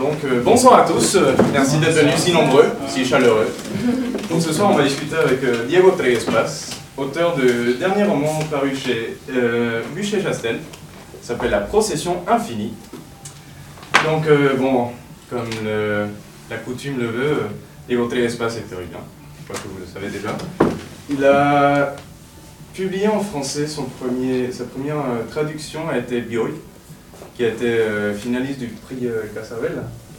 Donc euh, bonsoir à tous, Euh, merci d'être venus si nombreux, si chaleureux. Donc ce soir on va discuter avec euh, Diego Treguespas, auteur du dernier roman paru chez euh, Bûcher-Chastel, qui s'appelle La procession infinie. Donc bon, comme la coutume le veut, Diego Treguespas est théoricien, je crois que vous le savez déjà. Il a publié en français son premier, sa première traduction a été Bioy, qui a été euh, finaliste du prix euh, Casabel.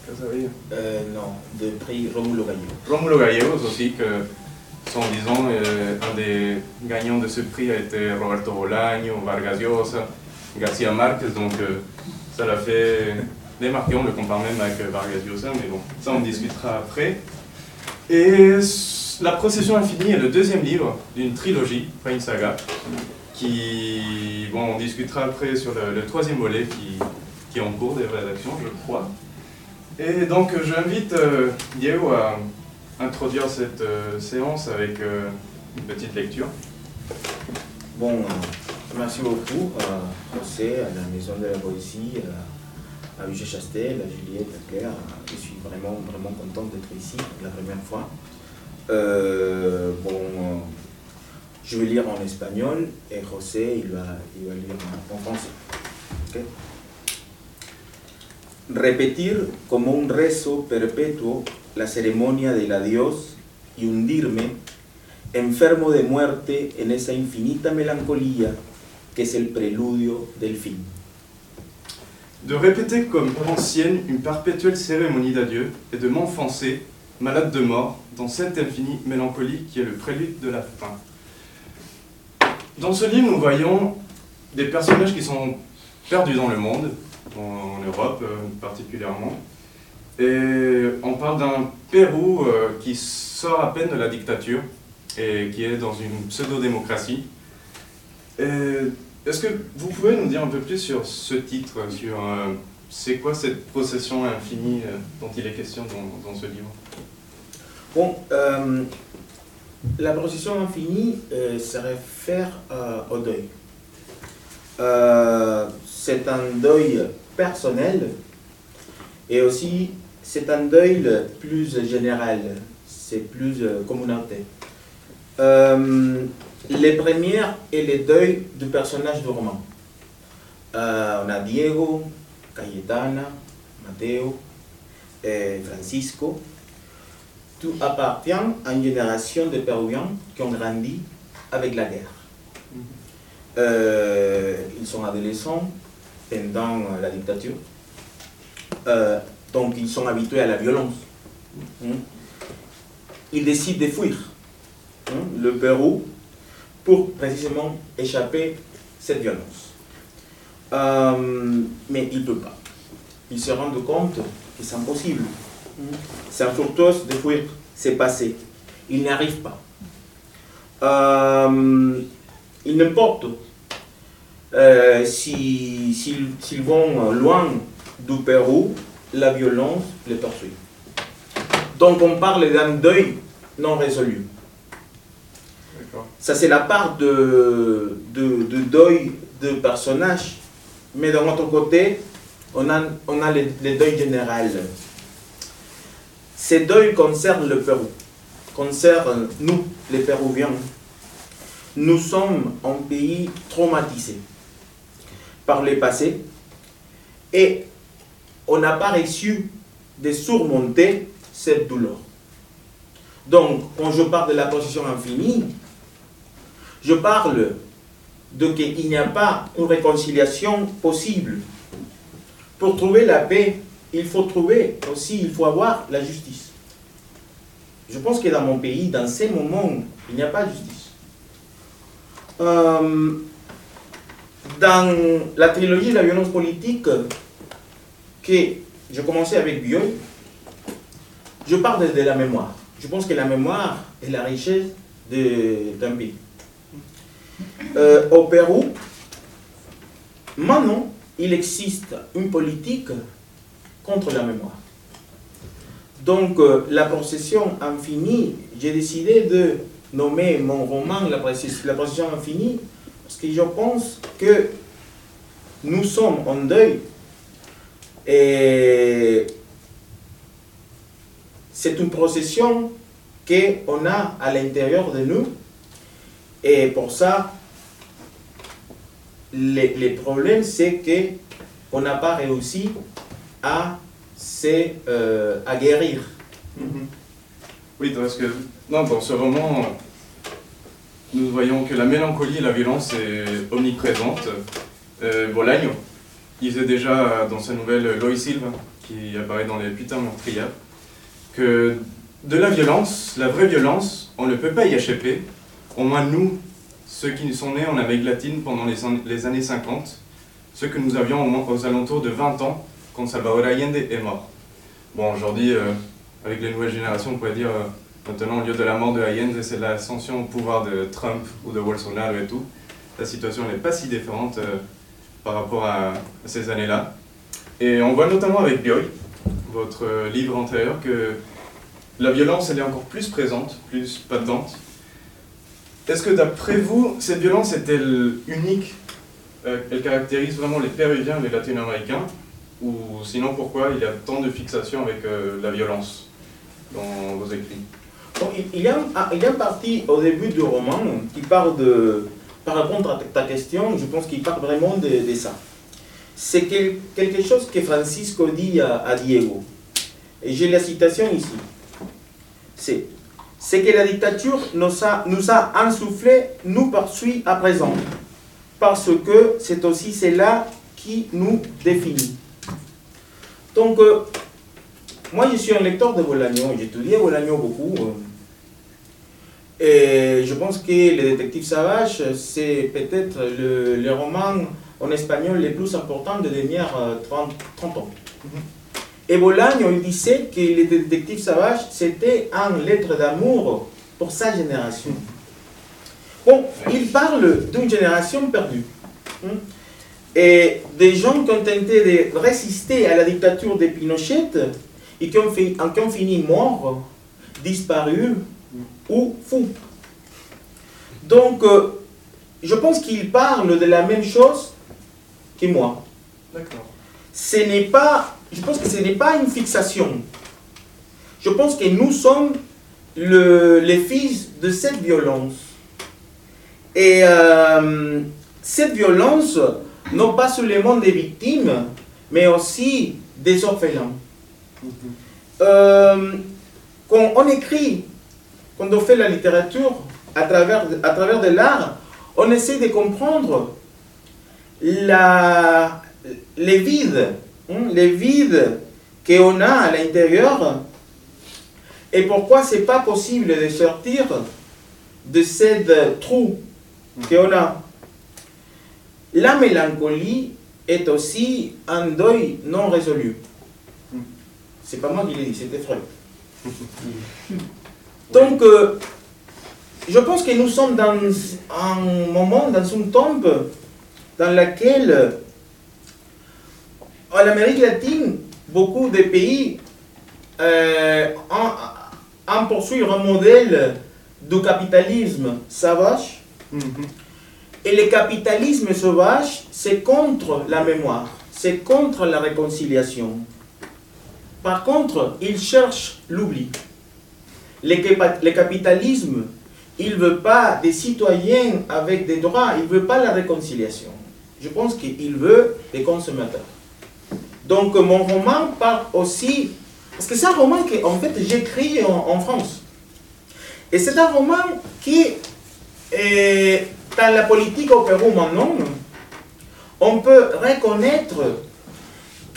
Casabel. Euh, non, de prix Romulo Gallo. Romulo Gallegos aussi, que sont disons un des gagnants de ce prix a été Roberto Bolaño, Vargas Llosa, Garcia Marquez, donc ça l'a fait démarquer, on le compare même avec Vargas Llosa, mais bon, ça on discutera après. Et La procession infinie est le deuxième livre d'une trilogie, pas une saga, qui, bon, on discutera après sur le, le troisième volet qui, qui est en cours des rédactions, je crois. Et donc euh, j'invite euh, Diego à introduire cette euh, séance avec euh, une petite lecture. Bon, merci beaucoup José, à la Maison de la Poésie, à, Hugo Chastel, à Juliette, à Claire. Je suis vraiment, vraiment content d'être ici la première fois. Bon, je vais lire en espagnol et José, il va, il va lire en, français. Repetir como un rezo perpetuo la ceremonia del adiós y hundirme enfermo de muerte en esa infinita melancolía que es el preludio del fin. De répéter comme ancienne une perpétuelle cérémonie d'adieu et de m'enfoncer, malade de mort, dans cette infinie mélancolie qui est le prélude de la fin. Dans ce livre, nous voyons des personnages qui sont perdus dans le monde, en Europe euh, particulièrement. Et on parle d'un Pérou euh, qui sort à peine de la dictature et qui est dans une pseudo-démocratie. Est-ce que vous pouvez nous dire un peu plus sur ce titre, sur euh, c'est quoi cette procession infinie dont il est question dans, ce livre? Bon, la procession infinie se réfère au deuil. C'est un deuil personnel et aussi c'est un deuil plus général, c'est plus euh, communautaire. Euh, les premières et les deuils du personnage du roman. Euh, on a Diego, Cayetana, Mateo, et Francisco. Tout appartient à une génération de Péruviens qui ont grandi avec la guerre. Euh, ils sont adolescents pendant la dictature. Euh, donc ils sont habitués à la violence. Hmm. Ils décident de fuir hmm, le Pérou pour précisément échapper cette violence. Euh, mais ils ne peuvent pas. Ils se rendent compte que c'est impossible. C'est un fortuose de fuir, c'est passé. Ils n'y arrivent pas. Euh, il n'importe euh, si- s'ils vont loin du Pérou, la violence les poursuit. Donc on parle d'un deuil non résolu. Ça, c'est la part de, de, de deuil de personnage. Mais d'un autre côté, on a, on a le, le deuil général. Ces deuils concernent le Pérou, concernent nous, les Péruviens. Nous sommes un pays traumatisé par le passé et on n'a pas réussi de surmonter cette douleur. Donc, quand je parle de la position infinie, je parle de qu'il n'y a pas une réconciliation possible. Pour trouver la paix, il faut trouver aussi, il faut avoir la justice. Je pense que dans mon pays, dans ces moments, il n'y a pas de justice. Euh, dans la trilogie de la violence politique, que j'ai commencé avec Bioy, je parle de, la mémoire. Je pense que la mémoire est la richesse d'un pays. Euh, au Pérou, maintenant, il existe une politique contre la mémoire. Donc, euh, la procession infinie, j'ai décidé de nommer mon roman la procession infinie parce que je pense que nous sommes en deuil et c'est une procession qu'on a à l'intérieur de nous. Et pour ça, les problèmes, c'est qu'on n'a pas réussi à, euh, à guérir. Mhm. Oui, parce que non, dans ce roman, nous voyons que la mélancolie et la violence est omniprésente. Euh, Bolaño, il déjà dans sa nouvelle Lois Silva, qui apparaît dans Les Putains meurtrières, que de la violence, la vraie violence, on ne peut pas y échapper. Au moins nous, ceux qui sont nés en Amérique latine pendant les, an- les années 50, ceux que nous avions aux alentours de 20 ans quand Salvador Allende est mort. Bon, aujourd'hui, euh, avec les nouvelles générations, on pourrait dire euh, maintenant, au lieu de la mort de Allende, c'est l'ascension au pouvoir de Trump ou de Bolsonaro et tout. La situation n'est pas si différente euh, par rapport à, ces années-là. Et on voit notamment avec Bioy, votre euh, livre antérieur, que la violence, elle est encore plus présente, plus patente. Est-ce que d'après vous, cette violence est-elle unique Euh, Elle caractérise vraiment les Péruviens, les Latino-Américains Ou sinon, pourquoi il y a tant de fixation avec la violence dans vos écrits? Il, y a, un- il y a une partie au début du roman qui parle de, par répondre à ta question, je pense qu'il parle vraiment de, ça. C'est quel- quelque chose que Francisco dit à, Diego. Et j'ai la citation ici. C'est c'est que la dictature nous a, nous a insufflé, nous poursuit à présent. Parce que c'est aussi cela qui nous définit. Donc, euh, moi, je suis un lecteur de Bolaño. J'ai étudié Bolaño beaucoup. euh, Et je pense que Les Détectives Sauvages, c'est peut-être le, le roman en espagnol le plus important des dernières euh, 30, 30 ans. Et Bolaño, il disait que Les Détectives Sauvages, c'était un lettre d'amour pour sa génération. Bon, il parle d'une génération perdue. hein, Et des gens qui ont tenté de résister à la dictature de Pinochet et qui ont, fi- qui ont fini morts, disparus ou fous. Donc, euh, je pense qu'il parle de la même chose que moi. D'accord. Ce n'est pas, je pense que ce n'est pas une fixation. Je pense que nous sommes le- les fils de cette violence. Et euh, cette violence, non pas seulement des victimes, mais aussi des orphelins. Euh, quand on écrit, quand on fait la littérature à travers, à travers de l'art, on essaie de comprendre la, les vides, hein, les vides qu'on a à l'intérieur et pourquoi c'est pas possible de sortir de cette trou qu'on a. La mélancolie est aussi un deuil non résolu. C'est pas moi qui l'ai dit, c'était Freud. Donc, euh, je pense que nous sommes dans un moment, dans une tombe dans laquelle, euh, en Amérique latine, beaucoup de pays euh, ont, ont poursuivi un modèle du capitalisme sauvage. Et le capitalisme sauvage, c'est contre la mémoire, c'est contre la réconciliation. Par contre, il cherche l'oubli. Le, capitalisme, il ne veut pas des citoyens avec des droits, il ne veut pas la réconciliation. Je pense qu'il veut des consommateurs. Donc mon roman parle aussi, parce que c'est un roman que en fait j'écris en, en France. Et c'est un roman qui, est dans la politique au Pérou maintenant, on peut reconnaître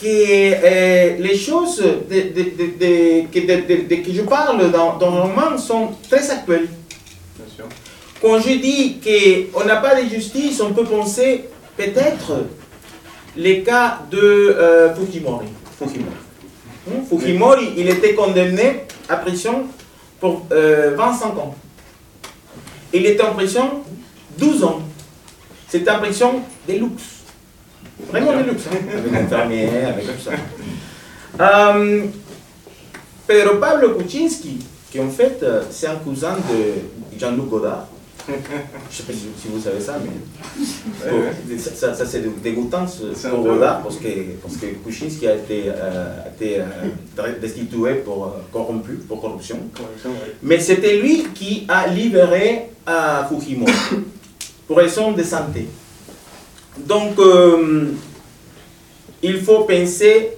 que euh, les choses de, de- de- que, je parle dans, dans le roman sont très actuelles. Bien sûr. Quand je dis qu'on n'a pas de justice, on peut penser peut-être les cas de euh, Fujimori. Fujimori. Hmm, il était condamné à prison pour euh, 25 ans. Il était en prison 12 ans. C'était en prison de luxe. Vraiment de luxe. hein, Avec avec tout ça. Euh, Pedro Pablo Kuczynski, qui en fait, euh, c'est un cousin de Jean-Luc Godard, Je ne sais pas si vous savez ça, mais ça, c'est dégoûtant ce, pour Rodin parce que, parce que Kuczynski a été, euh, été euh, destitué pour euh, corrompu, pour corruption. Mais c'était lui qui a libéré Fujimori pour raison de santé. Donc, il faut penser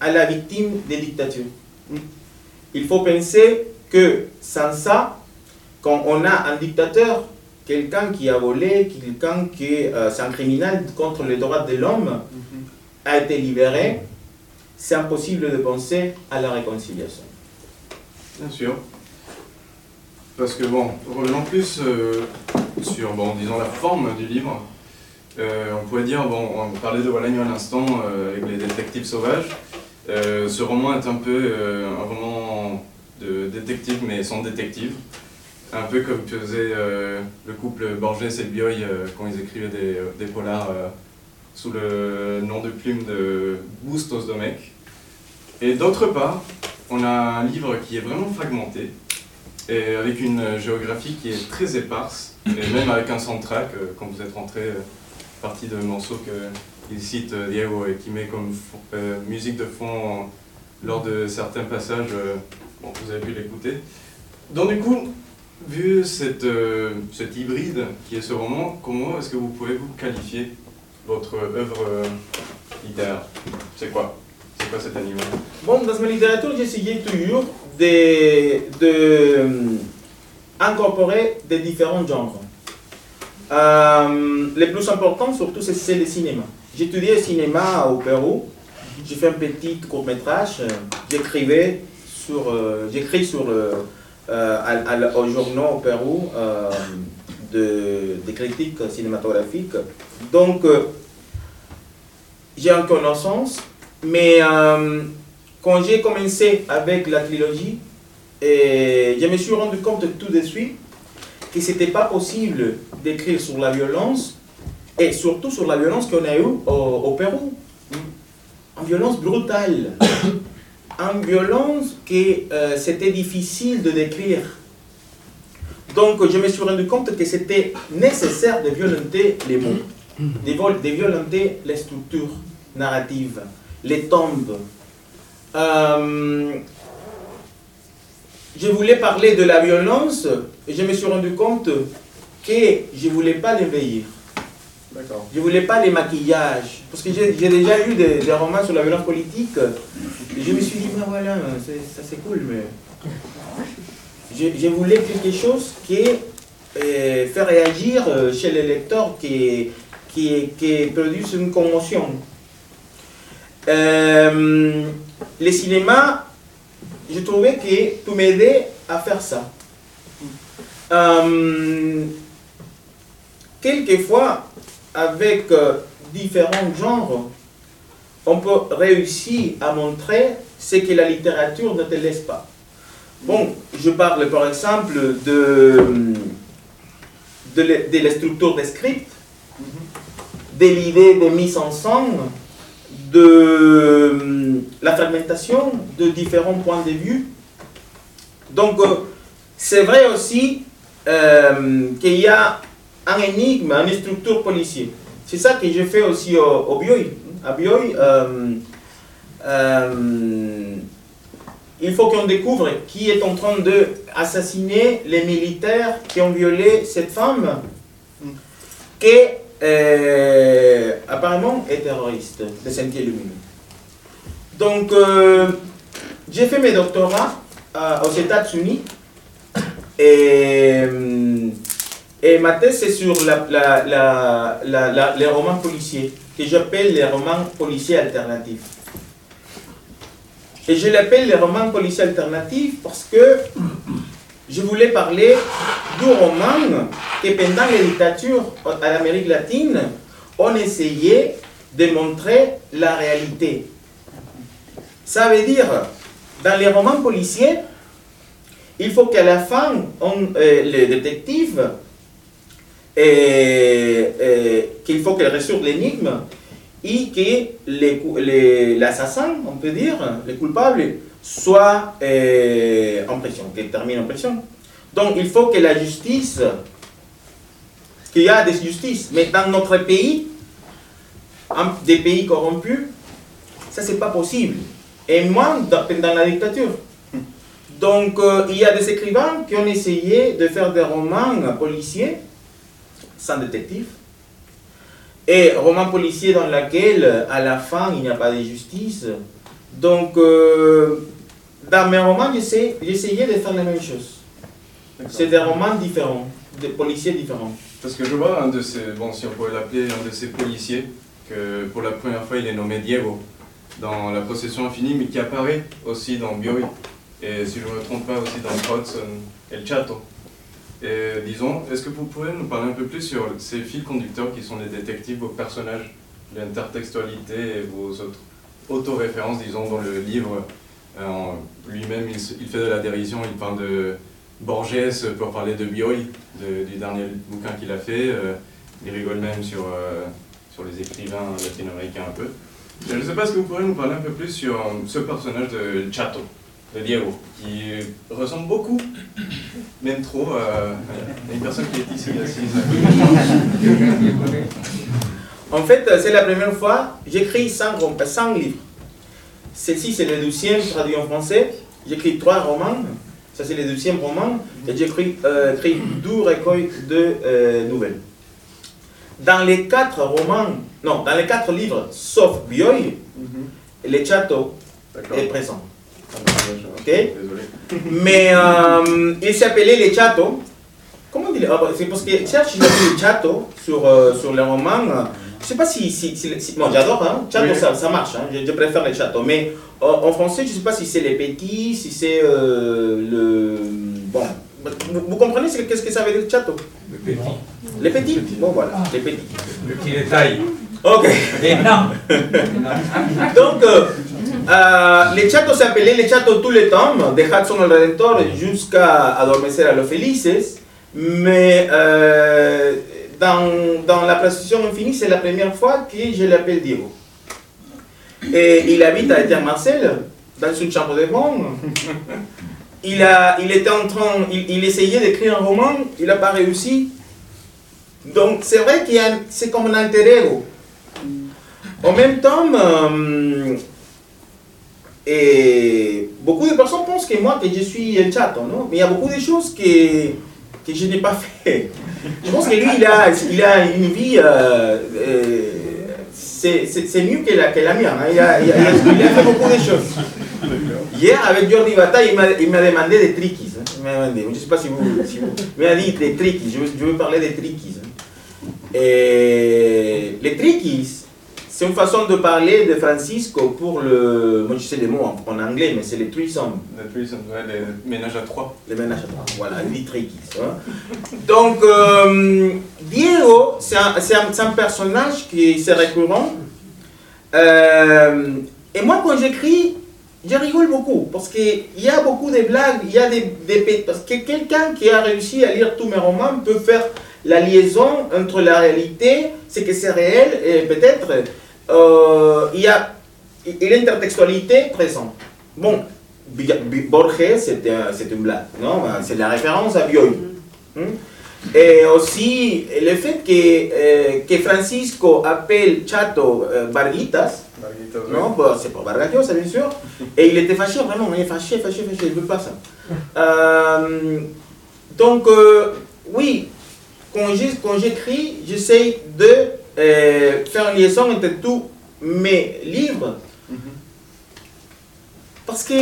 à la victime des dictatures. Il faut penser que sans ça, quand on a un dictateur, quelqu'un qui a volé, quelqu'un qui est euh, un criminel contre les droits de l'homme, a été libéré, c'est impossible de penser à la réconciliation. Bien sûr. Parce que bon, revenons plus euh, sur, bon, disons, la forme du livre. Euh, on pourrait dire, bon, on parlait de Walagno à l'instant avec les détectives sauvages. ce roman est un peu un roman de détective mais sans détective un peu comme faisait euh, le couple Borges et Bioy euh, quand ils écrivaient des, euh, polars sous le nom de plume de Bustos Domek. Et d'autre part, on a un livre qui est vraiment fragmenté, et avec une géographie qui est très éparse, et même avec un soundtrack, quand vous êtes rentré, partie de morceaux qu'il cite Diego et qui met comme musique de fond lors de certains passages, bon, vous avez pu l'écouter. Donc du coup, Vu cette, euh, cet hybride qui est ce roman, comment est-ce que vous pouvez vous qualifier votre œuvre euh, littéraire? C'est quoi? C'est quoi cet animal? Bon, dans ma littérature, j'essayais toujours de, de incorporer des différents genres. Euh, les plus importants, surtout, c'est le cinéma. Étudié le cinéma au Pérou. J'ai fait un petit court métrage. J'écrivais sur, j'écris sur le euh, au journaux au Pérou euh, de, des critiques cinématographiques. Donc, euh, j'ai en connaissance, mais quand j'ai commencé avec la trilogie, je me suis rendu compte tout de suite que ce n'était pas possible d'écrire sur la violence, et surtout sur la violence qu'on a eue au, au Pérou. Une violence brutale en violence que euh, c'était difficile de décrire. Donc je me suis rendu compte que c'était nécessaire de violenter les mots, de, de violenter les structures narratives, les tombes. Euh, je voulais parler de la violence et je me suis rendu compte que je ne voulais pas l'éveiller. Je ne voulais pas les maquillages. Parce que j'ai déjà eu des, romans sur la violence politique. Et je me suis dit, ben voilà, ça c'est cool, mais. Je, voulais quelque chose qui euh, fait réagir euh, chez les lecteurs, qui, qui, qui produise une commotion. Euh, les cinémas, je trouvais que tout m'aidait à faire ça. Euh, quelquefois, avec euh, différents genres, on peut réussir à montrer ce que la littérature ne te laisse pas. Bon, je parle par exemple de, de, la structure des scripts, de l'idée de mise en scène, de euh, la fragmentation de différents points de vue. Donc, euh, c'est vrai aussi qu'il y a un énigme, une structure policière. C'est ça que j'ai fait aussi au, au Bioy. À euh, euh, il faut qu'on découvre qui est en train d'assassiner les militaires qui ont violé cette femme, qui euh, apparemment est terroriste de. Donc, j'ai fait mes doctorats aux États-Unis et et ma thèse, c'est sur les romans policiers, que j'appelle les romans policiers alternatifs. Et je l'appelle les romans policiers alternatifs parce que je voulais parler du roman que pendant les dictatures à l'Amérique latine, on essayait de montrer la réalité. Ça veut dire, dans les romans policiers, il faut qu'à la fin, on, euh, les détectives qu'il faut qu'elle résout l'énigme et que l'assassin, on peut dire, le coupable, soit euh, en prison, qu'il termine en prison. Donc il faut que la justice qu'il y a des justices. Mais dans notre pays, un- des pays corrompus, ça c'est pas possible. Et moins dans, dans la dictature. Donc euh, il y a des écrivains qui ont essayé de faire des romans policiers sans détective. Et romans policiers dans lesquels à la fin il n'y a pas de justice. Donc euh, dans mes romans j'essayais de faire la même chose. C'est des romans différents, des policiers différents. Parce que je vois un de ces, bon, si on pourrait l'appeler un de ces policiers, que pour la première fois il est nommé Diego dans La Possession Infinie, mais qui apparaît aussi dans Bioy, et si je ne me trompe pas aussi dans Hudson El Chato. Et disons, est-ce que vous pourriez nous parler un peu plus sur ces fils conducteurs qui sont les détectives, vos personnages, l'intertextualité et vos autres? Autoréférences, disons, dans le livre euh, lui-même, il, fait de la dérision, il parle de Borges pour parler de Bioy, du dernier bouquin qu'il a fait. euh, il rigole même sur, euh, sur les écrivains latino-américains un peu. Je ne sais pas, que vous pourriez nous parler un peu plus sur ce personnage de Chato, de Diego, qui ressemble beaucoup, même trop, à une personne qui est ici. En fait, euh, c'est la première fois j'écris 100, rom- euh, 100 livres. Celle-ci, c'est le deuxième traduit en français. J'écris trois romans. Ça, c'est le deuxième roman. Et j'écris euh, 12 recueils de euh, nouvelles. Dans les quatre romans, non, dans les quatre livres, sauf Bioy, le château est présent. Ok Désolé. Mais euh, il s'appelait Les Chateaux. Comment dire ah, bah, C'est parce que cherche Les Chateaux sur, sur le roman. Je sais pas si. si, si- si- bon, j'adore, hein. Chateau, Oui. ça, ça marche. hein, Je, je préfère les châteaux. Mais euh, en français, je sais pas si c'est les petits, si c'est euh, le. Bon. Vous, vous comprenez ce que- qu'est-ce que ça veut dire château Le petit, Les petits? Bon, voilà, les petits. le petit détail. Ok. Énorme. Donc, euh, euh, les châteaux s'appelaient les châteaux tous les tomes, de Hudson el Redentor jusqu'à Adormecer a los Felices. Mais euh, dans, dans la précision infinie, c'est la première fois que je l'appelle Diego. Et il habite à Eter-Marcel, dans une chambre de bonne. Il, a, il était en train, il, il essayait d'écrire un roman, il n'a pas réussi. Donc c'est vrai qu'il c'est comme un alter ego. En même temps, euh, et beaucoup de personnes pensent que moi, que je suis El Chato, non? Mais il y a beaucoup de choses que, que je n'ai pas fait. Je pense que lui, il a, il a une vie, euh, euh, c'est mieux que la, que la mienne. hein. Il, a, il, a, fait beaucoup de choses. Hier, avec Jordi Bata, il m'a demandé des trickies. hein. Il m'a demandé, je ne sais pas si vous, si vous- Il m'a dit des trickies, je je veux parler des trickies. hein. Et les trickies, c'est une façon de parler de Francisco pour le. Moi, je sais les mots en, en anglais, mais c'est les threesome, ça doit être les ménages à trois. les ménages à trois. Voilà, les trickies. hein. Donc, euh, Diego, c'est un, un- un personnage qui c'est récurrent. Euh, et moi, quand j'écris, je rigole beaucoup parce qu'il y a beaucoup de blagues, il y a des, des parce que quelqu'un qui a réussi à lire tous mes romans peut faire la liaison entre la réalité, ce que c'est réel et peut-être euh, il y a l'intertextualité présente. Bon, Borges, c'est un- c'est une blague, non? C'est la référence à Bioy. Hmm? Et aussi le fait que, euh, que Francisco appelle Chato euh, Marguerite, non, bah, c'est pas Vargas Llosa, bien sûr. Et il était fâché, vraiment, il est fâché, fâché, fâché, il ne veut pas ça. Euh, donc, euh, oui, quand j'écris, j'essaye de euh, faire une liaison entre tous mes livres. Parce que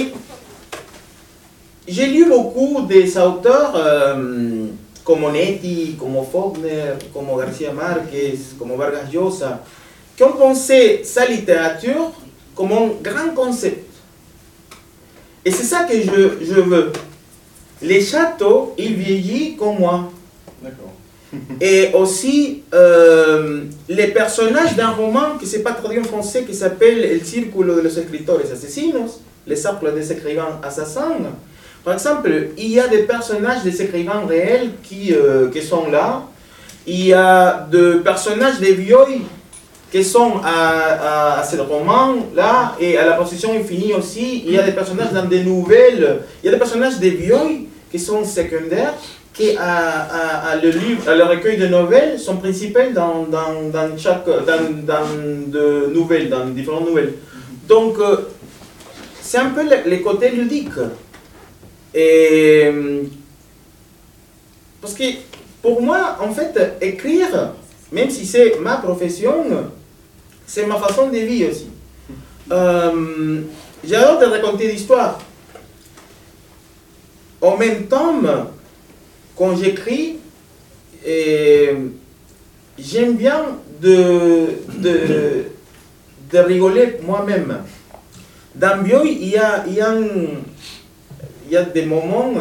j'ai lu beaucoup des auteurs euh, comme Onetti, comme Faulkner, comme Garcia Marquez, comme Vargas Llosa, qui ont pensé sa littérature comme un grand concept. Et c'est ça que je, je veux. Les châteaux, ils vieillissent comme moi. Et aussi, euh, les personnages d'un roman qui s'est pas traduit en français, qui s'appelle El Círculo de los Escritores Asesinos, les cercles des écrivains assassins. Par exemple, il y a des personnages des écrivains réels qui, euh, qui sont là. Il y a des personnages des vieux qui sont à, à, à ce roman-là, et à la position infinie aussi, il y a des personnages dans des nouvelles, il y a des personnages des vieux qui sont secondaires, que à, à- à le livre, à le recueil de nouvelles sont principales dans, dans, dans chaque dans, dans de nouvelles, dans différentes nouvelles. Donc euh, c'est un peu le, le côté ludique. Et euh, parce que pour moi, en fait, écrire, même si c'est ma profession, c'est ma façon de vivre aussi. Euh, J'adore de raconter l'histoire. En même temps, quand j'écris, j'aime bien de, rigoler moi-même. Dans Bioy, il y a, des moments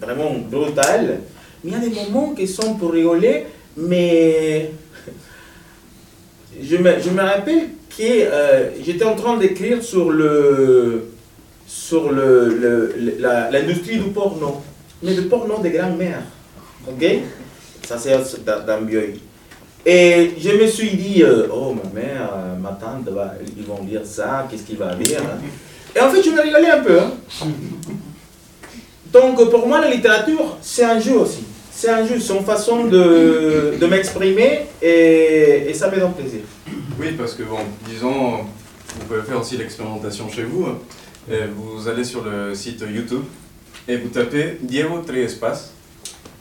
vraiment brutals, mais il y a des moments qui sont pour rigoler, mais je me, rappelle que euh, j'étais en train d'écrire sur le sur l'industrie du porno, mais le porno des grands-mères. Ok? Ça, c'est dans, Bioy. Et je me suis dit, euh, oh, ma mère, euh, ma tante, ils vont lire ça, qu'est-ce qu'il va lire hein? Et en fait, je me rigolais un peu. hein. Donc, pour moi, la littérature, c'est un jeu aussi. C'est un jeu, c'est une façon de, de m'exprimer et, et ça me donne plaisir. Oui, parce que bon, disons, vous pouvez faire aussi l'expérimentation chez vous. Et vous allez sur le site YouTube et vous tapez Diego Triespas.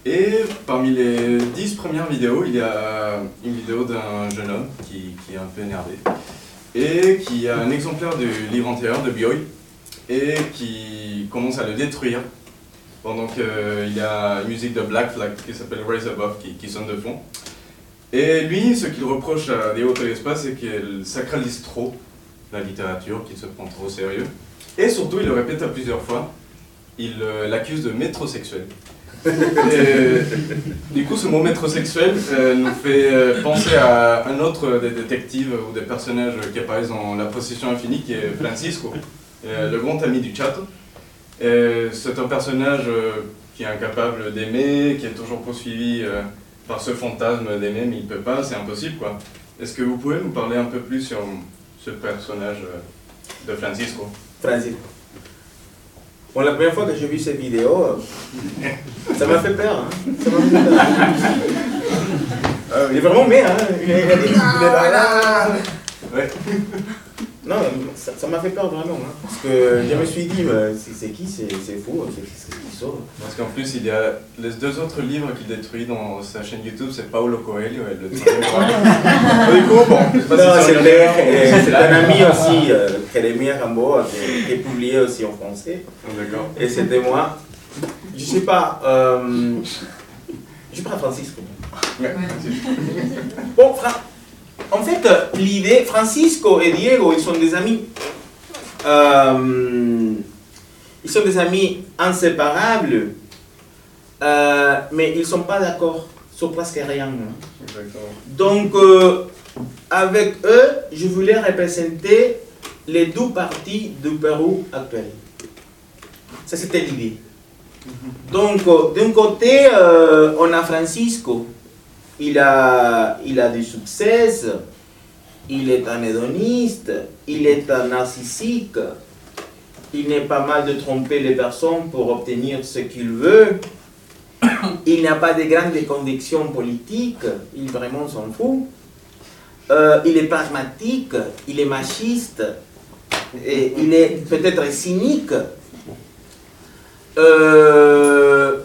Et parmi les 10 premières vidéos, il y a une vidéo d'un jeune homme qui, qui est un peu énervé et qui a un exemplaire du livre antérieur de Bioy et qui commence à le détruire pendant qu'il y a une musique de Black Flag qui s'appelle Rise Above qui, sonne de fond. Et lui, ce qu'il reproche à Diego Telespa, c'est qu'elle sacralise trop la littérature, qu'il se prend trop au sérieux. Et surtout, il le répète à plusieurs fois, il euh, l'accuse de métrosexuel. Et, du coup, ce mot métrosexuel euh, nous fait euh, penser à un autre des détectives ou des personnages qui apparaissent dans La Procession Infinie, qui est Francisco, euh, le grand ami du chat. C'est un personnage euh, qui est incapable d'aimer, qui est toujours poursuivi euh, par ce fantasme d'aimer, mais il peut pas, c'est impossible quoi. Est-ce que vous pouvez nous parler un peu plus sur ce personnage euh, de Francisco? Francis. Bon, la première fois que j'ai vu cette vidéo, euh, ça m'a fait peur. hein. Ça m'a fait peur. Il est vraiment bien, hein. Il est, il il est là. Ouais. Non, ça m'a fait peur vraiment. hein. Parce que je me suis dit, mais c'est qui C'est fou, c'est qui sort Parce qu'en plus, il y a les deux autres livres qu'il détruit dans sa chaîne YouTube, c'est Paolo Coelho et le du coup, bon, c'est euh, c'est un ami aussi, euh, Jérémy Rambo, qui qui est publié aussi en français. D'accord. Et c'était moi. Je sais pas, euh, je prends Francisco. Ouais, merci. Bon, Fra- en fait, l'idée, Francisco et Diego, ils sont des amis. Euh, ils sont des amis inséparables, euh, mais ils ne sont pas d'accord sur presque rien. hein. Donc, euh, avec eux, je voulais représenter les deux parties du Pérou actuel. Ça, c'était l'idée. Donc, euh, d'un côté, on a Francisco. Il a, il a du succès. Il est un hédoniste. Il est un narcissique. Il n'est pas mal de tromper les personnes pour obtenir ce qu'il veut. Il n'a pas de grandes convictions politiques. Il vraiment s'en fout. Euh, il est pragmatique. Il est machiste. Et il est peut-être cynique. Euh,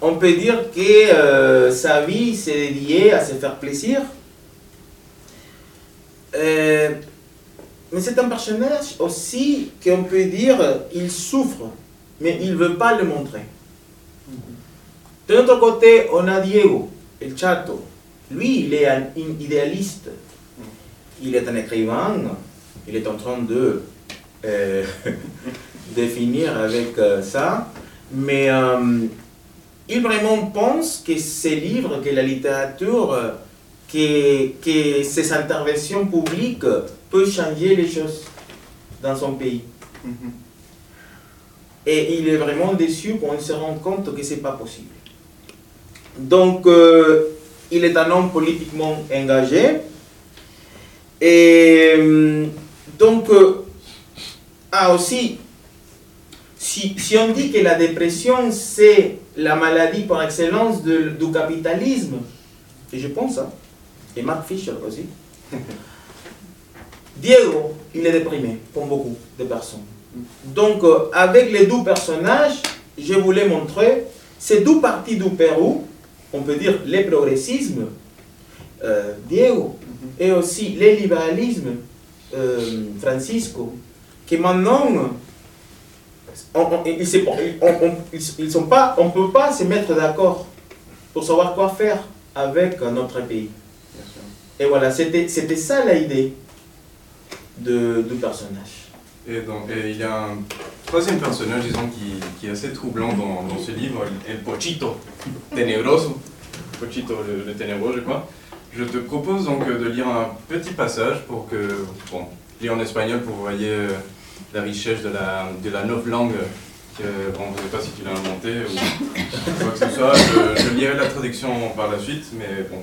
on peut dire que euh, sa vie c'est lié à se faire plaisir. Euh, mais c'est un personnage aussi qu'on peut dire il souffre, mais il ne veut pas le montrer. De l'autre côté, on a Diego, el chato. Lui, il est un idéaliste. Il est un écrivain. Il est en train de euh, définir avec ça. Mais il vraiment pense que ces livres, que la littérature, euh, que, que ces interventions publiques peuvent changer les choses dans son pays. Mhm. Et il est vraiment déçu quand il se rend compte que ce n'est pas possible. Donc, euh, il est un homme politiquement engagé. Et euh, donc, euh, ah aussi, si, si on dit que la dépression, c'est la maladie par excellence de- du capitalisme. Et je pense, hein, et Mark Fisher aussi. Diego, il est déprimé, comme beaucoup de personnes. Donc, euh, avec les deux personnages, je voulais montrer ces deux parties du Pérou, on peut dire les progressismes, euh, Diego, et aussi les libéralismes, euh, Francisco, qui maintenant, on, on- ils ils sont pas, on ne peut pas se mettre d'accord pour savoir quoi faire avec notre pays. Et voilà, c'était c'était ça l'idée de, du personnage. Et, donc, et il y a un troisième personnage, disons, qui, qui est assez troublant dans, dans ce livre, El Pochito Tenebroso. Pochito le, le ténébreux, je crois. Je te propose donc de lire un petit passage pour que, bon, je lis en espagnol pour que vous voyez euh, la richesse de la, de la langue. Bon, je ne sais pas si tu l'as inventé ou quoi que ce soit. Je, je lirai la traduction par la suite, mais bon,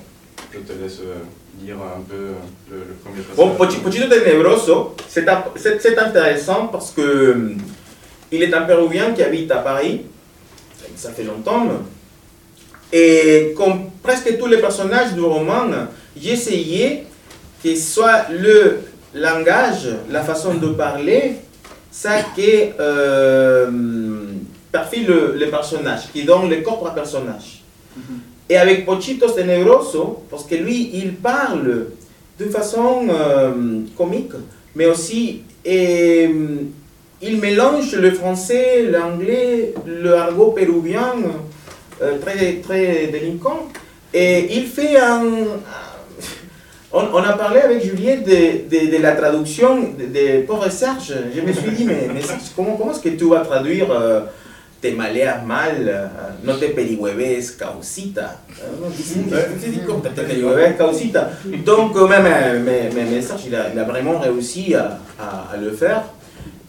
je te laisse euh, lire un peu euh, le, le premier passage. Bon, Pochi- Pochito Tenebroso, c'est ap- c'est- intéressant parce que hum, il est un Péruvien qui habite à Paris, ça fait longtemps, et comme presque tous les personnages du roman, essayé que soit le langage, la façon de parler, ça qui euh, perfile le, le personnage, qui donne le corps au personnage. Et avec Pochito Tenebroso, parce que lui, il parle de façon euh, comique, mais aussi et, euh, il mélange le français, l'anglais, le argot péruvien, euh, très, très délinquant. Et il fait un... On, a parlé avec Julien de, la traduction de, de Paul Serge. Je me suis dit, mais, comment, comment est-ce que tu vas traduire euh, te maleas mal, euh, no te perihueves causita? Euh, causita. Donc, euh, même, mais, mais, Serge, il a, vraiment réussi à, à- le faire.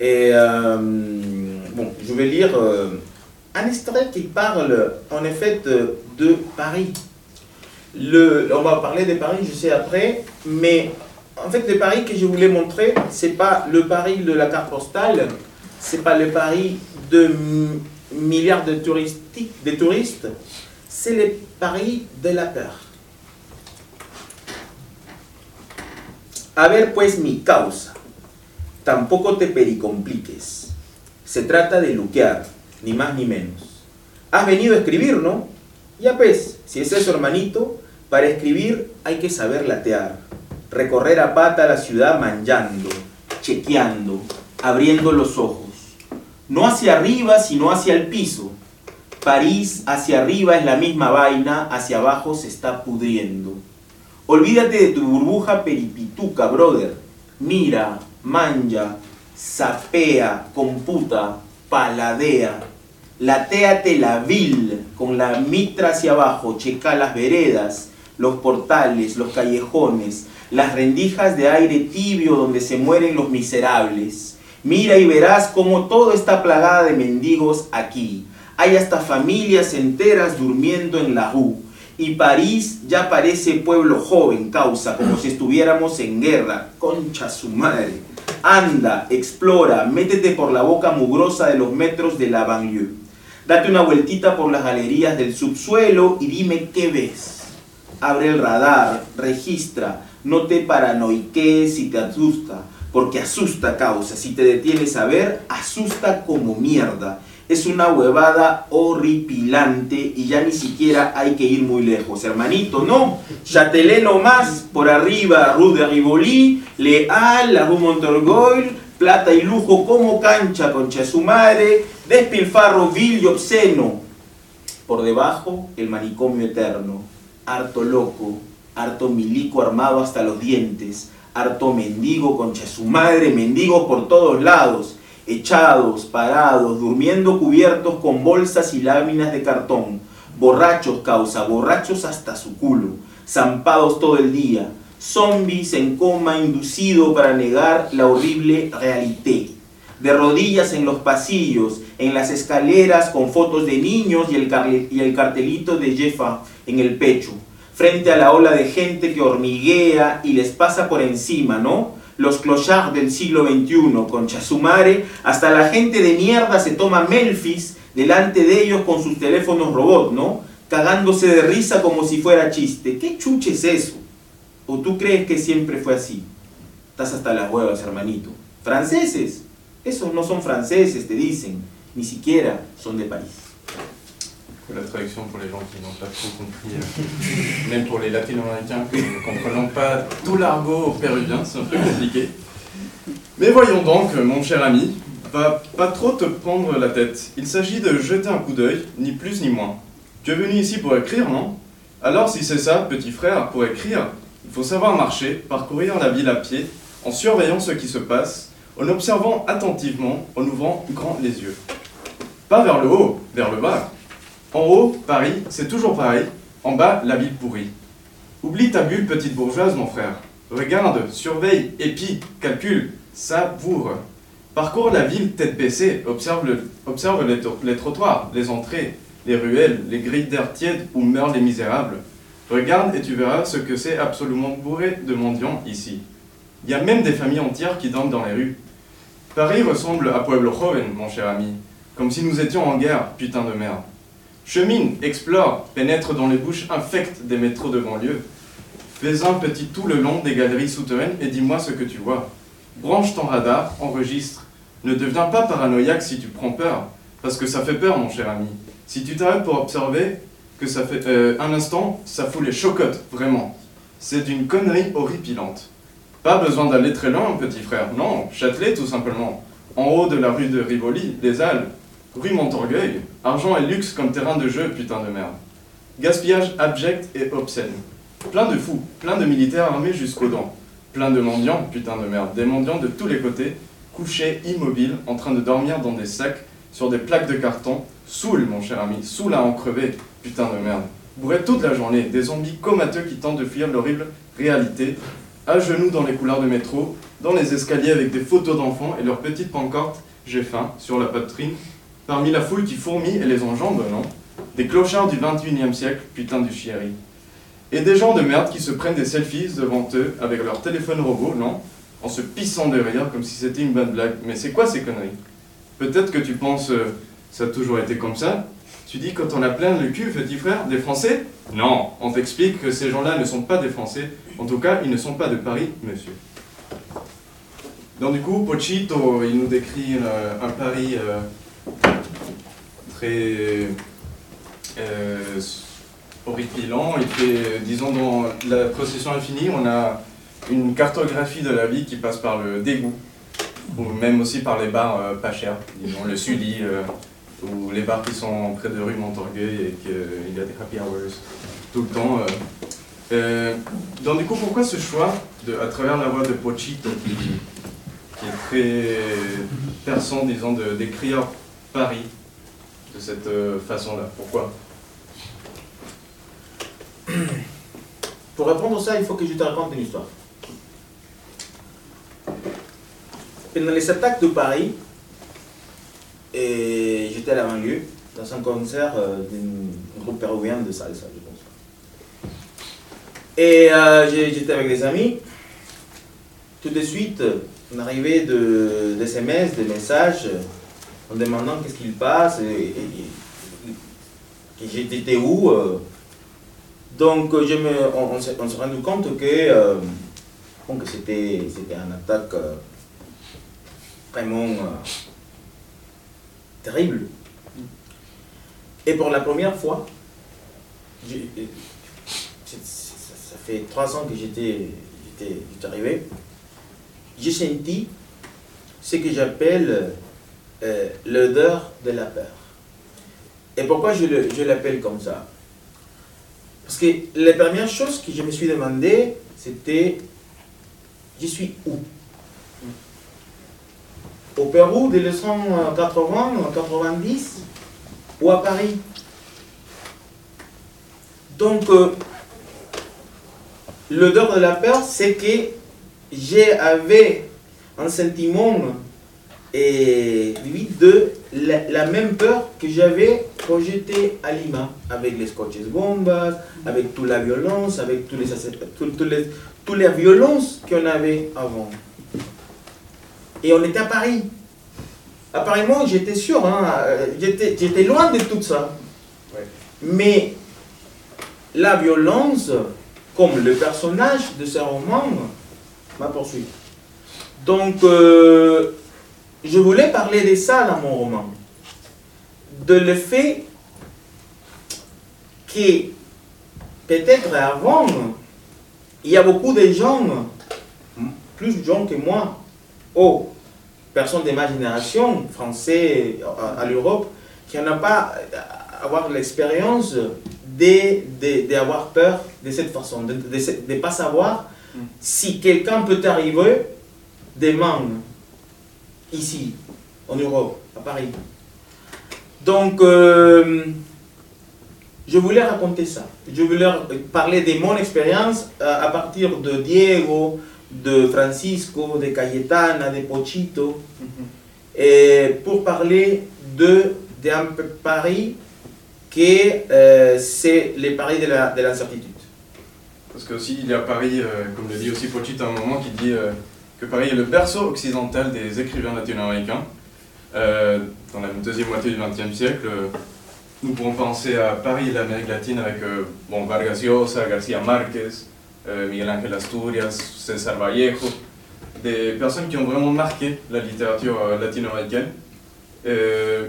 Et euh, bon, je vais lire un extrait qui parle en effet de Paris. Le, on va parler de Paris, je sais après, mais en fait, le Paris que je voulais montrer, c'est pas le Paris de la carte postale, c'est pas le Paris de milliards de, touristes, c'est le Paris de la peur. A ver pues mi causa, tampoco te pericompliques. Se trata de luquear, ni más ni menos. Has venido a escribir, ¿no? Ya pues, si es eso, hermanito, para escribir hay que saber latear, recorrer a pata la ciudad manchando, chequeando, abriendo los ojos. No hacia arriba, sino hacia el piso. París hacia arriba es la misma vaina, hacia abajo se está pudriendo. Olvídate de tu burbuja peripituca, brother. Mira, manja, sapea, computa, paladea. Latéate la vil con la mitra hacia abajo, checa las veredas, los portales, los callejones, las rendijas de aire tibio donde se mueren los miserables. Mira y verás cómo todo está plagada de mendigos aquí. Hay hasta familias enteras durmiendo en la rue. Y París ya parece pueblo joven, causa, como si estuviéramos en guerra. Concha su madre. Anda, explora, métete por la boca mugrosa de los metros de la banlieue. Date una vueltita por las galerías del subsuelo y dime qué ves. Abre el radar, registra, no te paranoiques si te asusta, porque asusta causa. Si te detienes a ver, asusta como mierda. Es una huevada horripilante y ya ni siquiera hay que ir muy lejos, hermanito, ¿no? Châtelet nomás, por arriba, Rue de Rivoli, Leal, la Rue Montorgueil, plata y lujo como cancha, concha de su madre, despilfarro vil y obsceno. Por debajo, el manicomio eterno, harto loco, harto milico armado hasta los dientes, harto mendigo, concha su madre, mendigo por todos lados, echados, parados, durmiendo cubiertos con bolsas y láminas de cartón, borrachos causa, borrachos hasta su culo, zampados todo el día, zombies en coma inducido para negar la horrible realité, de rodillas en los pasillos, en las escaleras con fotos de niños y el, y el cartelito de Jeffa en el pecho, frente a la ola de gente que hormiguea y les pasa por encima, ¿no? Los clochards del siglo XXI, con Chasumare, hasta la gente de mierda se toma Melfis delante de ellos con sus teléfonos robot, ¿no? Cagándose de risa como si fuera chiste. ¿Qué chuche es eso? ¿O tú crees que siempre fue así? Estás hasta las huevas, hermanito. Franceses. Esos no son franceses, te dicen. Ni siquiera son de París. La traduction pour les gens qui n'ont pas trop compris, euh, même pour les latino-américains qui ne comprenons pas tout l'argot péruvien, c'est un peu compliqué. Mais voyons donc, mon cher ami, va pas trop te prendre la tête. Il s'agit de jeter un coup d'œil, ni plus ni moins. Tu es venu ici pour écrire, non? Alors si c'est ça, petit frère, pour écrire, il faut savoir marcher, parcourir la ville à pied, en surveillant ce qui se passe, en observant attentivement, en ouvrant grand les yeux. Pas vers le haut, vers le bas. En haut, Paris, c'est toujours pareil. En bas, la ville pourrie. Oublie ta bulle, petite bourgeoise, mon frère. Regarde, surveille, épie, calcule, savoure. Parcours la ville tête baissée, observe, observe les trottoirs, les entrées, les ruelles, les grilles d'air tiède où meurent les misérables. Regarde et tu verras ce que c'est absolument bourré de mendiants ici. Il y a même des familles entières qui dorment dans les rues. Paris ressemble à Pueblo Joven, mon cher ami, comme si nous étions en guerre, putain de merde. Chemine, explore, pénètre dans les bouches infectes des métros de banlieue. Fais un petit tout le long des galeries souterraines et dis-moi ce que tu vois. Branche ton radar, enregistre. Ne deviens pas paranoïaque si tu prends peur, parce que ça fait peur, mon cher ami. Si tu t'arrêtes pour observer que ça fait euh, un instant, ça fout les chocottes, vraiment. C'est d'une connerie horripilante. Pas besoin d'aller très loin, petit frère. Non, Châtelet tout simplement. En haut de la rue de Rivoli, les Halles, rue Montorgueil, argent et luxe comme terrain de jeu, putain de merde. Gaspillage abject et obscène. Plein de fous, plein de militaires armés jusqu'aux dents. Plein de mendiants, putain de merde. Des mendiants de tous les côtés, couchés, immobiles, en train de dormir dans des sacs, sur des plaques de carton. Saoul, mon cher ami, saoul à en crever, putain de merde. Bourré toute la journée, des zombies comateux qui tentent de fuir l'horrible réalité, à genoux dans les couloirs de métro, dans les escaliers avec des photos d'enfants et leurs petites pancartes J'ai faim sur la poitrine, parmi la foule qui fourmille et les enjambe, non? Des clochards du 21e siècle, putain du chéri. Et des gens de merde qui se prennent des selfies devant eux avec leur téléphone robot, non? En se pissant de rire comme si c'était une bonne blague. Mais c'est quoi ces conneries? Peut-être que tu penses euh, ça a toujours été comme ça. Tu dis quand on a plein le cul, petit frère, des Français? Non, on t'explique que ces gens-là ne sont pas des Français. En tout cas, ils ne sont pas de Paris, monsieur. Donc du coup, Pochito, il nous décrit euh, un Paris euh, très euh, horripilant. Il fait, disons, dans la procession infinie, on a une cartographie de la vie qui passe par le dégoût, ou même aussi par les bars euh, pas chers, disons le Sully, euh, ou les bars qui sont près de rue Montorgueil et qu'il y a des happy hours tout le temps. euh. Euh, donc du coup, pourquoi ce choix, de, à travers la voix de Pochito, qui, est très perçant, disons, décrire Paris de cette euh, façon-là Pourquoi? Pour répondre à ça, il faut que je te raconte une histoire. Pendant les attaques de Paris, et j'étais à la banlieue, dans un concert euh, d'un groupe péruvien de salsa, je pense. Et euh, j'étais avec des amis. Tout de suite, on arrivait de, des SMS, des messages, euh, en demandant qu'est-ce qu'il passe, et, j'étais où. euh, donc, euh, je me, on, s'est rendu compte que, euh, c'était une attaque vraiment terrible. Et pour la première fois, ça, fait trois ans que j'étais arrivé, j'ai senti ce que j'appelle euh, l'odeur de la peur. Et pourquoi je le- je l'appelle comme ça? Parce que la première chose que je me suis demandé, c'était je suis où? Au Pérou, dès les 180, 90 ou à Paris. Donc, euh, l'odeur de la peur, c'est que j'avais un sentiment et vivide de la, la même peur que j'avais quand j'étais à Lima, avec les scotches bombas, avec toute la violence, avec tous les, assass- tout- tous les, toutes les violences qu'on avait avant. Et on était à Paris. apparemment, j'étais sûr, hein, euh, j'étais j'étais loin de tout ça. Ouais. Mais la violence, comme le personnage de ce roman, m'a poursuivi. Donc, euh, je voulais parler de ça dans mon roman. De le fait que peut-être avant, il y a beaucoup de gens, plus de gens que moi, ou personnes de ma génération, français à, à l'Europe, qui n'ont pas à avoir l'expérience d'avoir peur de cette façon, de ne pas savoir Mm. si quelqu'un peut arriver demain, ici, en Europe, à Paris. Donc, euh, je voulais raconter ça. Je voulais parler de mon expérience euh, à partir de Diego, de Francisco, de Cayetana, de Pochito, et pour parler de d'un Paris que euh, c'est le Paris de l'incertitude. Parce que aussi il y a Paris, euh, comme le dit aussi Pochit à un moment, qui dit euh, que Paris est le berceau occidental des écrivains latino-américains. Euh, dans la deuxième moitié du XXe siècle, euh, nous pourrons penser à Paris et l'Amérique latine avec euh, Vargas Llosa, García Márquez, euh, Miguel Ángel Asturias, César Vallejo, des personnes qui ont vraiment marqué la littérature latino-américaine. Je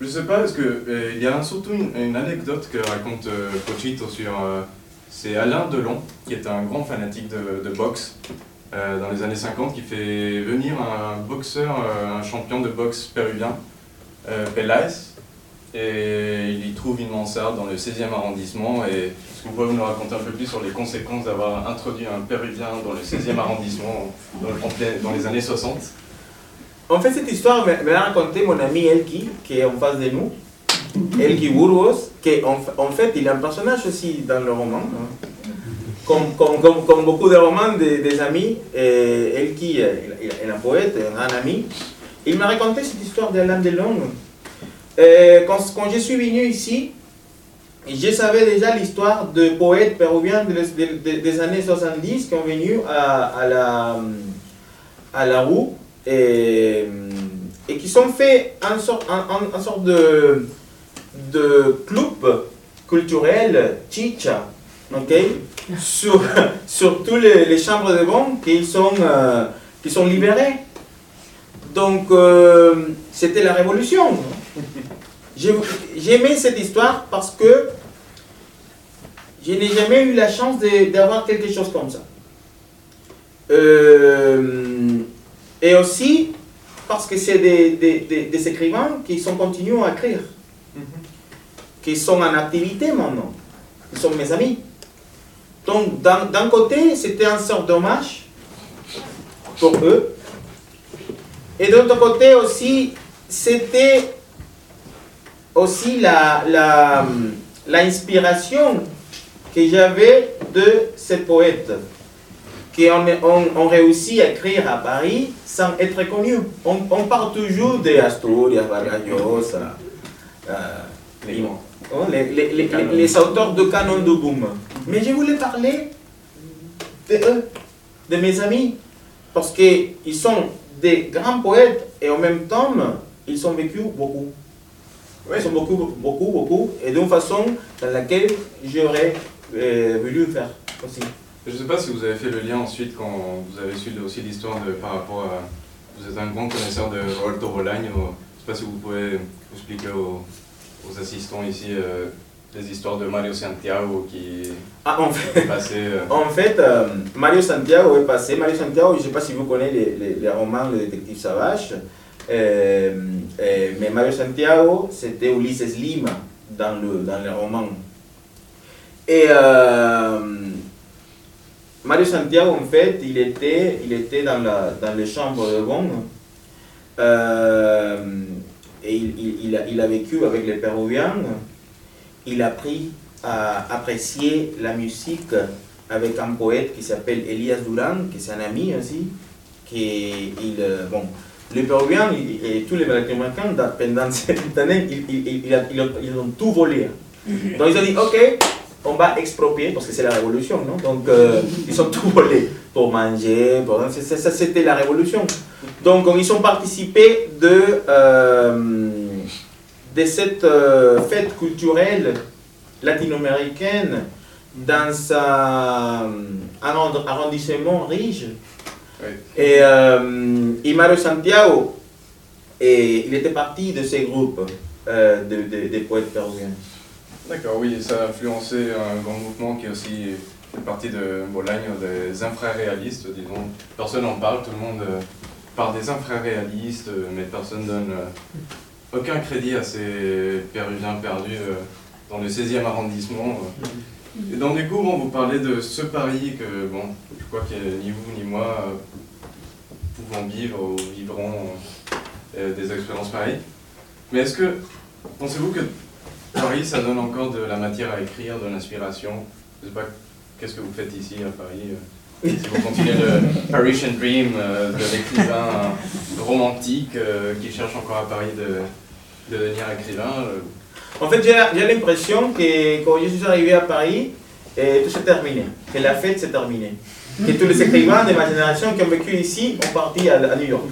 ne sais pas, est-ce que euh, il y a surtout une, anecdote que raconte Pochito sur c'est Alain Delon, qui est un grand fanatique de boxe euh, dans les années 50, qui fait venir un boxeur, euh, un champion de boxe péruvien, euh, Peláez, et il y trouve une mansarde dans le 16e arrondissement. Est-ce que vous pouvez nous raconter un peu plus sur les conséquences d'avoir introduit un péruvien dans le 16e arrondissement dans, les années 60 En fait, cette histoire me, l'a raconté mon ami Elki, qui est en face de nous. Elki Burgos, qui en, en fait, il est un personnage aussi dans le roman. Comme, beaucoup de romans des, amis, euh, il- il est un poète, un ami. Il m'a raconté cette histoire d'Alain Delon. Euh, quand, quand je suis venu ici, je savais déjà l'histoire de poètes péruviens de- de- de- des années 70 qui ont venu à, la, à la roue et, qui sont fait un sort, un, un- un sorte de, de club culturel, chicha, sur, sur tous les, les chambres de banque qui sont, euh, qui sont libérées. Donc, euh, c'était la révolution. J'ai- J'aimais cette histoire parce que je n'ai jamais eu la chance d'avoir quelque chose comme ça. Euh, et aussi parce que c'est des, des- des- des écrivains qui sont continués à écrire, qui sont en activité maintenant. Ils sont mes amis. Donc, d'un côté, c'était un sort d'hommage pour eux. Et de l'autre côté aussi, c'était aussi la, la, la inspiration que j'avais de ces poètes qui ont, réussi à écrire à Paris sans être connus. On, parle toujours de Asturias, Vargas Llosa, euh, Les les auteurs de canon de boom. Mais je voulais parler de eux, de mes amis, parce qu'ils sont des grands poètes et en même temps, ils ont vécu beaucoup. Ils sont beaucoup, beaucoup, beaucoup, et d'une façon dans laquelle j'aurais euh, voulu faire aussi. Je ne sais pas si vous avez fait le lien ensuite quand vous avez su aussi l'histoire de par rapport à. Vous êtes un grand connaisseur de Roberto Bolaño. Je ne sais pas si vous pouvez expliquer aux, aux assistants ici euh, les histoires de Mario Santiago qui Ah, en fait, est passé. euh, En fait, euh, Mario Santiago est passé. Mario Santiago, je ne sais pas si vous connaissez les, les- les romans Le Détective Savage, euh, mais Mario Santiago, c'était Ulysse Lima dans le, dans le roman. Et Mario Santiago, en fait, il était, il était dans, la, dans les chambres de. Euh, et il, il- il a, il a vécu avec les Péruviens. Il a appris à apprécier la musique avec un poète qui s'appelle Elias Duran, qui est un ami aussi. Qui, il, euh, bon, les Péruviens et tous les Latino-Américains, pendant cette année, ils, ils- ils- ils ont, tout volé. Donc ils ont dit, ok, on va exproprier, parce que c'est la révolution, non? Donc euh, ils ont tout volé. pour manger. C'est- ça, c'était la révolution. Donc, ils ont participé de, euh, de cette euh, fête culturelle latino-américaine dans un, un arrond- arrondissement riche. Oui. Et euh, Imaro Santiago, et il était parti de ces groupes euh, de, poètes péruviens. D'accord, oui, ça a influencé un grand mouvement qui est aussi fait partie de Bologne, des infraréalistes, disons. Personne n'en parle, tout le monde euh, parle des infraréalistes, euh, mais personne donne euh, aucun crédit à ces Péruviens perdus euh, dans le 16e arrondissement. euh. Et donc du coup, bon, vous parlez de ce Paris que, bon, je crois que ni vous ni moi euh, pouvons vivre ou vivrons des expériences pareilles. Mais est-ce que, pensez-vous que Paris, ça donne encore de la matière à écrire, de l'inspiration? Je sais pas, qu'est-ce que vous faites ici à Paris Si vous continuez le Parisian Dream euh, de l'écrivain romantique euh, qui cherche encore à Paris de, de devenir écrivain. euh, En fait, j'ai j'ai l'impression que quand je suis arrivé à Paris, eh, tout s'est terminé, que la fête s'est terminée. Que tous les écrivains de ma génération qui ont vécu ici ont parti à, à New York.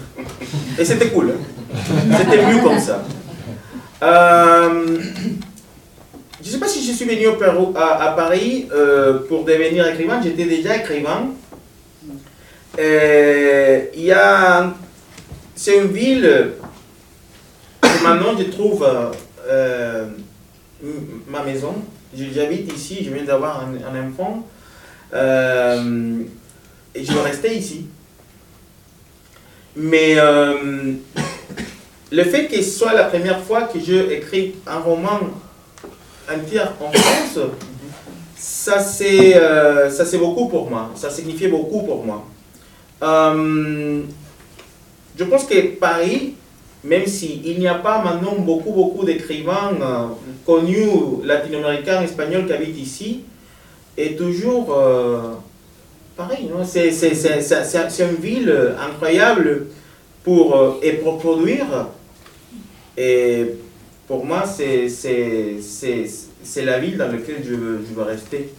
Et c'était cool. hein. C'était mieux comme ça. Euh, je ne sais pas si je suis venu à, à Paris euh, pour devenir écrivain. J'étais déjà écrivain. Et Il a. C'est une ville maintenant je trouve euh, euh, ma maison. J'habite ici, je viens d'avoir un, enfant. Euh, et je vais rester ici. Mais euh, le fait que ce soit la première fois que je écris un roman entier en France, ça c'est euh, beaucoup pour moi. Ça signifiait beaucoup pour moi. Euh, je pense que Paris, même s'il n'y a pas maintenant beaucoup, beaucoup d'écrivains euh, connus latino-américains, espagnols qui habitent ici, est toujours euh, pareil. C'est une ville incroyable pour, et pour produire. Et pour moi, c'est la ville dans laquelle je veux, je veux rester.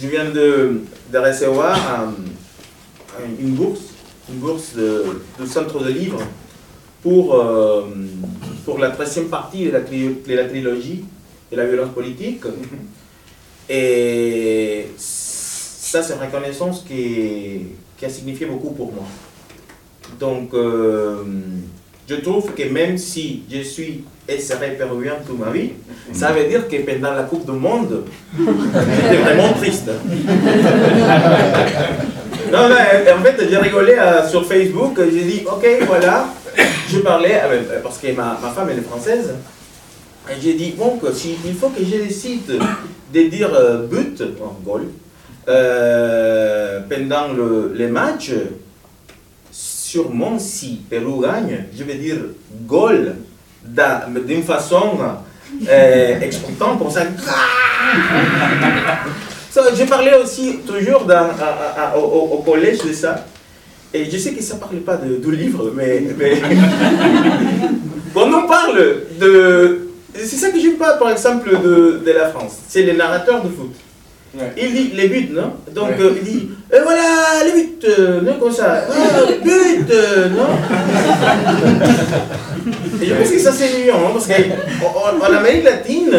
Je viens de, de recevoir un- un- une bourse, une bourse de, centre de livres pour, euh, pour la troisième partie de la, de la trilogie de la violence politique. Et ça, c'est une reconnaissance qui, qui a signifié beaucoup pour moi. Donc, euh, je trouve que même si je suis et serai péruvien toute ma vie, ça veut dire que pendant la Coupe du Monde, j'étais vraiment triste. Non, non, en fait, j'ai rigolé euh, sur Facebook, j'ai dit, ok, voilà, je parlais, euh, parce que ma, ma femme elle est française, et j'ai dit, que si, il faut que je décide de dire euh, but, oh, goal, euh, pendant le, les matchs, sûrement si Pérou gagne, je vais dire d'un- d'une façon euh, comme ça. J'ai parlé aussi toujours au, collège de ça. Et je sais que ça ne parlait pas de, de livre, mais, mais on parle de... C'est ça que j'aime pas, par exemple, de, de la France. C'est les narrateurs de foot. Ouais. Il dit les buts, non Donc Ouais. euh, il dit, et voilà, les buts, euh, non, comme ça. Ah, buts, euh, non Et je pense que ça c'est mignon, hein, parce qu'en en Amérique latine,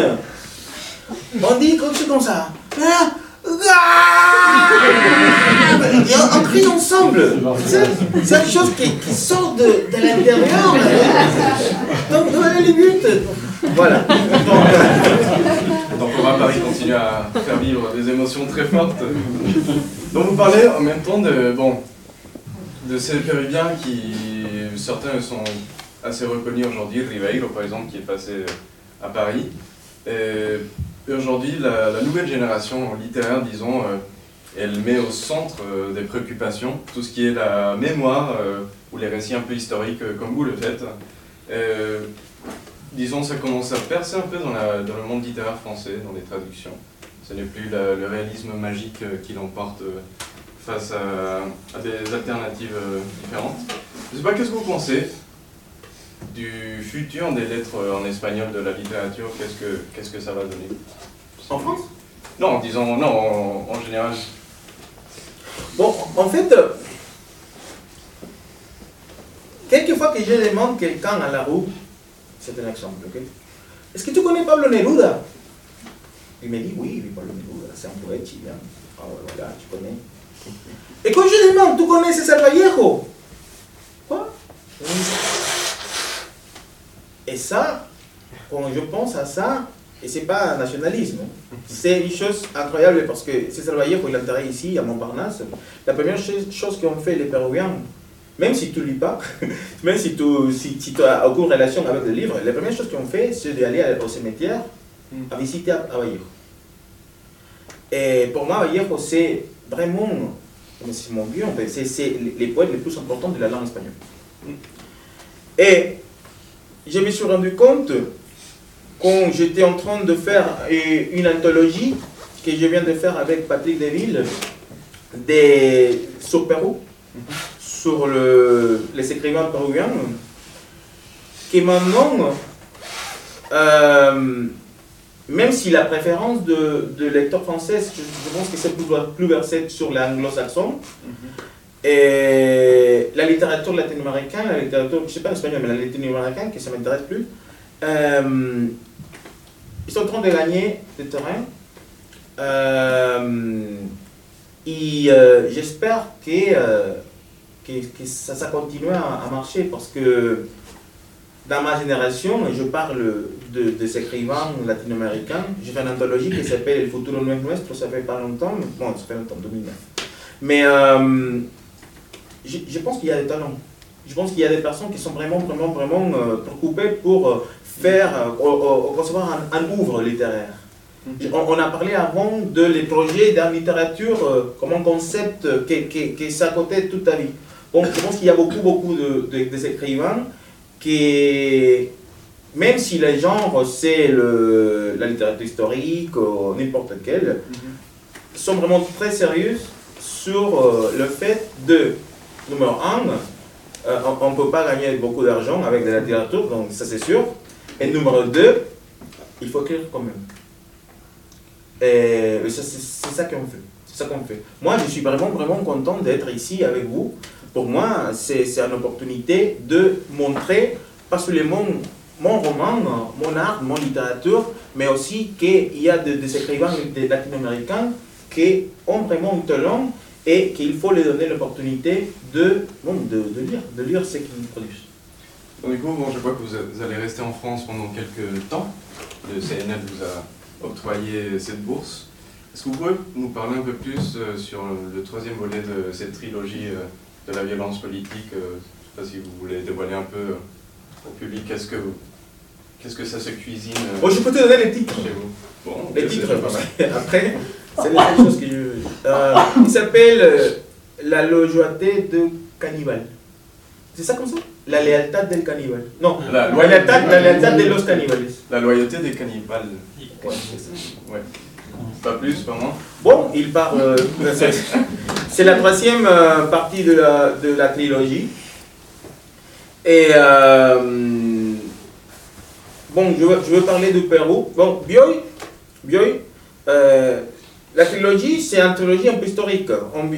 on dit comme c'est comme ça. Ah, ah Et on, on crie ensemble. C'est c'est une chose qui, qui sort de, de l'intérieur. Donc voilà les buts. Voilà. Donc, euh, Donc on va Paris à faire vivre des émotions très fortes. Donc vous parlez en même temps de, bon, de ces Péruviens qui, certains sont assez reconnus aujourd'hui, Ribeiro par exemple qui est passé à Paris. Et aujourd'hui la, nouvelle génération littéraire, disons, euh, elle met au centre euh, des préoccupations tout ce qui est la mémoire euh, ou les récits un peu historiques euh, comme vous le faites. Disons, ça commence à percer un peu dans, la- dans le monde littéraire français, dans les traductions. Ce n'est plus la- le réalisme magique euh, qui l'emporte euh, face à, à des alternatives euh, différentes. Je ne sais pas, qu'est-ce que vous pensez du futur des lettres en espagnol de la littérature? Qu'est-ce que, qu'est-ce que ça va donner? En France? Non, disons, non, en, en général. Bon, en fait, quelquefois que je demande quelqu'un à la rue, c'est un exemple, ok Est-ce que tu connais Pablo Neruda Il me dit oui, Pablo Neruda, c'est un poète chilien. Ah voilà, tu connais. Et quand je demande, tu connais César Vallejo Quoi Et ça, quand je pense à ça, et c'est pas un nationalisme, c'est une chose incroyable parce que César Vallejo, il est ici à Montparnasse. La première chose chose qu'ont fait les Péruviens, même si tu lis pas, même si tu, si, si tu as aucune relation avec le livre, la première chose qu'ils ont fait, c'est d'aller au cimetière à visiter à, à Vallejo. Et pour moi, Vallejo, c'est vraiment, c'est mon fait, c'est les poètes les plus importants de la langue espagnole. Et je me suis rendu compte, quand j'étais en train de faire une anthologie que je viens de faire avec Patrick Deville, des, sur Pérou, sur le- les écrivains péruviens, que maintenant, euh, même si la préférence de, de lecteurs français, je, je pense que c'est plus, plus versé sur l'anglo-saxon, et la littérature latino-américaine, la littérature, je sais pas l'espagnol, mais la latino-américaine, que ça m'intéresse plus, euh, ils sont en train de gagner du terrain. Euh, et j'espère que, que, que ça, ça continue à, à marcher parce que dans ma génération, je parle de, des écrivains latino-américains. J'ai fait une anthologie qui s'appelle El futuro no es nuestro, ça fait pas longtemps, mais bon, ça fait longtemps, 2009. Mais euh, je, je pense qu'il y a des talents. Je pense qu'il y a des personnes qui sont vraiment, vraiment, vraiment euh, préoccupées pour euh, faire, euh, concevoir un, un ouvre littéraire. On, on a parlé avant de les projets la littérature euh, comme un concept qui, qui, qui est à côté toute ta vie. Bon, je pense qu'il y a beaucoup, beaucoup de, de- des écrivains qui, même si les genres c'est le- la littérature historique ou n'importe quelle, sont vraiment très sérieux sur euh, le fait de, numéro un, euh, on ne peut pas gagner beaucoup d'argent avec de la littérature, donc ça c'est sûr. Et numéro deux, il faut écrire quand même. Et ça, c'est c'est ça qu'on fait. C'est ça qu'on fait. Moi, je suis vraiment, vraiment content d'être ici avec vous. Pour moi, c'est une opportunité de montrer pas seulement mon roman, mon art, mon littérature, mais aussi qu'il y a des, des écrivains latino-américains qui ont vraiment un talent et qu'il faut leur donner l'opportunité de, de, de lire, de lire ce qu'ils produisent. Donc, du coup, je vois que vous allez rester en France pendant quelques temps. Le CNL vous a octroyé cette bourse. Est-ce que vous pouvez nous parler un peu plus euh, sur le troisième volet de cette trilogie euh, de la violence politique euh, Je ne sais pas si vous voulez dévoiler un peu euh, au public qu'est-ce que, qu'est-ce que ça se cuisine euh, Bon, je peux te donner les titres. chez vous. Bon, Les titres, après, c'est les seules choses que je. Euh, il s'appelle euh, La loyauté de cannibale. C'est ça comme ça? La lealtad del cannibale. Non, La la lealtad, la lealtad de los cannibales. La loyauté des cannibales. Ouais, c'est ça. Ouais. Pas plus, pas moins. Bon, il parle. euh, c'est- la troisième euh, partie de la, trilogie. Et. euh, bon, je veux, parler du Pérou. Bon, Bioy, Bioy la trilogie, c'est une trilogie un peu historique.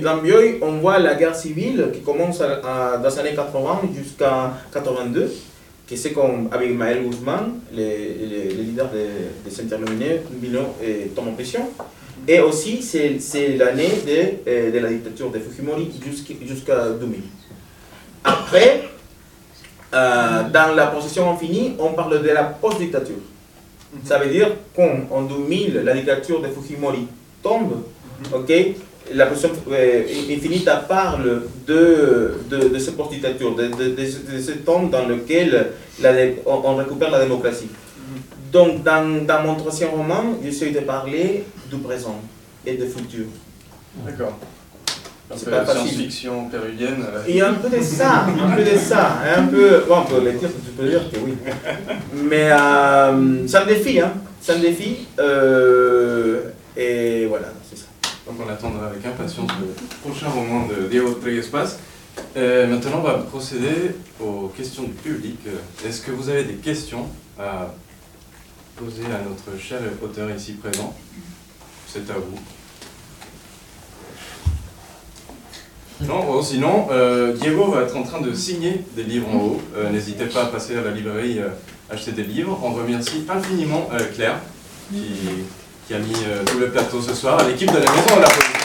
Dans Bioy, on voit la guerre civile qui commence dans les années 80 jusqu'à 82, comme avec Maël Guzman, le, le- le leader de, de Saint-Germain et tombe en. Et aussi, c'est l'année de, euh, de la dictature de Fujimori jusqu'à jusqu'à 2000. Après, euh, dans la possession infinie, on parle de la post-dictature. Ça veut dire qu'en 2000, la dictature de Fujimori tombe, ok la possession euh, infinie parle de, de, de cette post-dictature, de, de, de, ce temps dans lequel la on, on récupère la démocratie. Donc, dans, dans mon troisième roman, j'essaie de parler du présent et du futur. D'accord. C'est pas science-fiction péruvienne. Il y a un peu de ça, un peu de ça, un peu, bon, on peut le dire, tu peux dire que oui. Mais euh, c'est un défi, hein, c'est un défi, euh, et voilà, ça. Donc on attendra avec impatience le prochain roman de Diego Treyes Euh, maintenant, on va procéder aux questions du public. Est-ce que vous avez des questions à poser à notre cher auteur ici présent? C'est à vous. Non, sinon, euh, Diego va être en train de signer des livres en haut. Euh, n'hésitez pas à passer à la librairie, euh, acheter des livres. On remercie infiniment Claire, qui qui a mis euh, tout le plateau ce soir. à L'équipe de la maison, la police.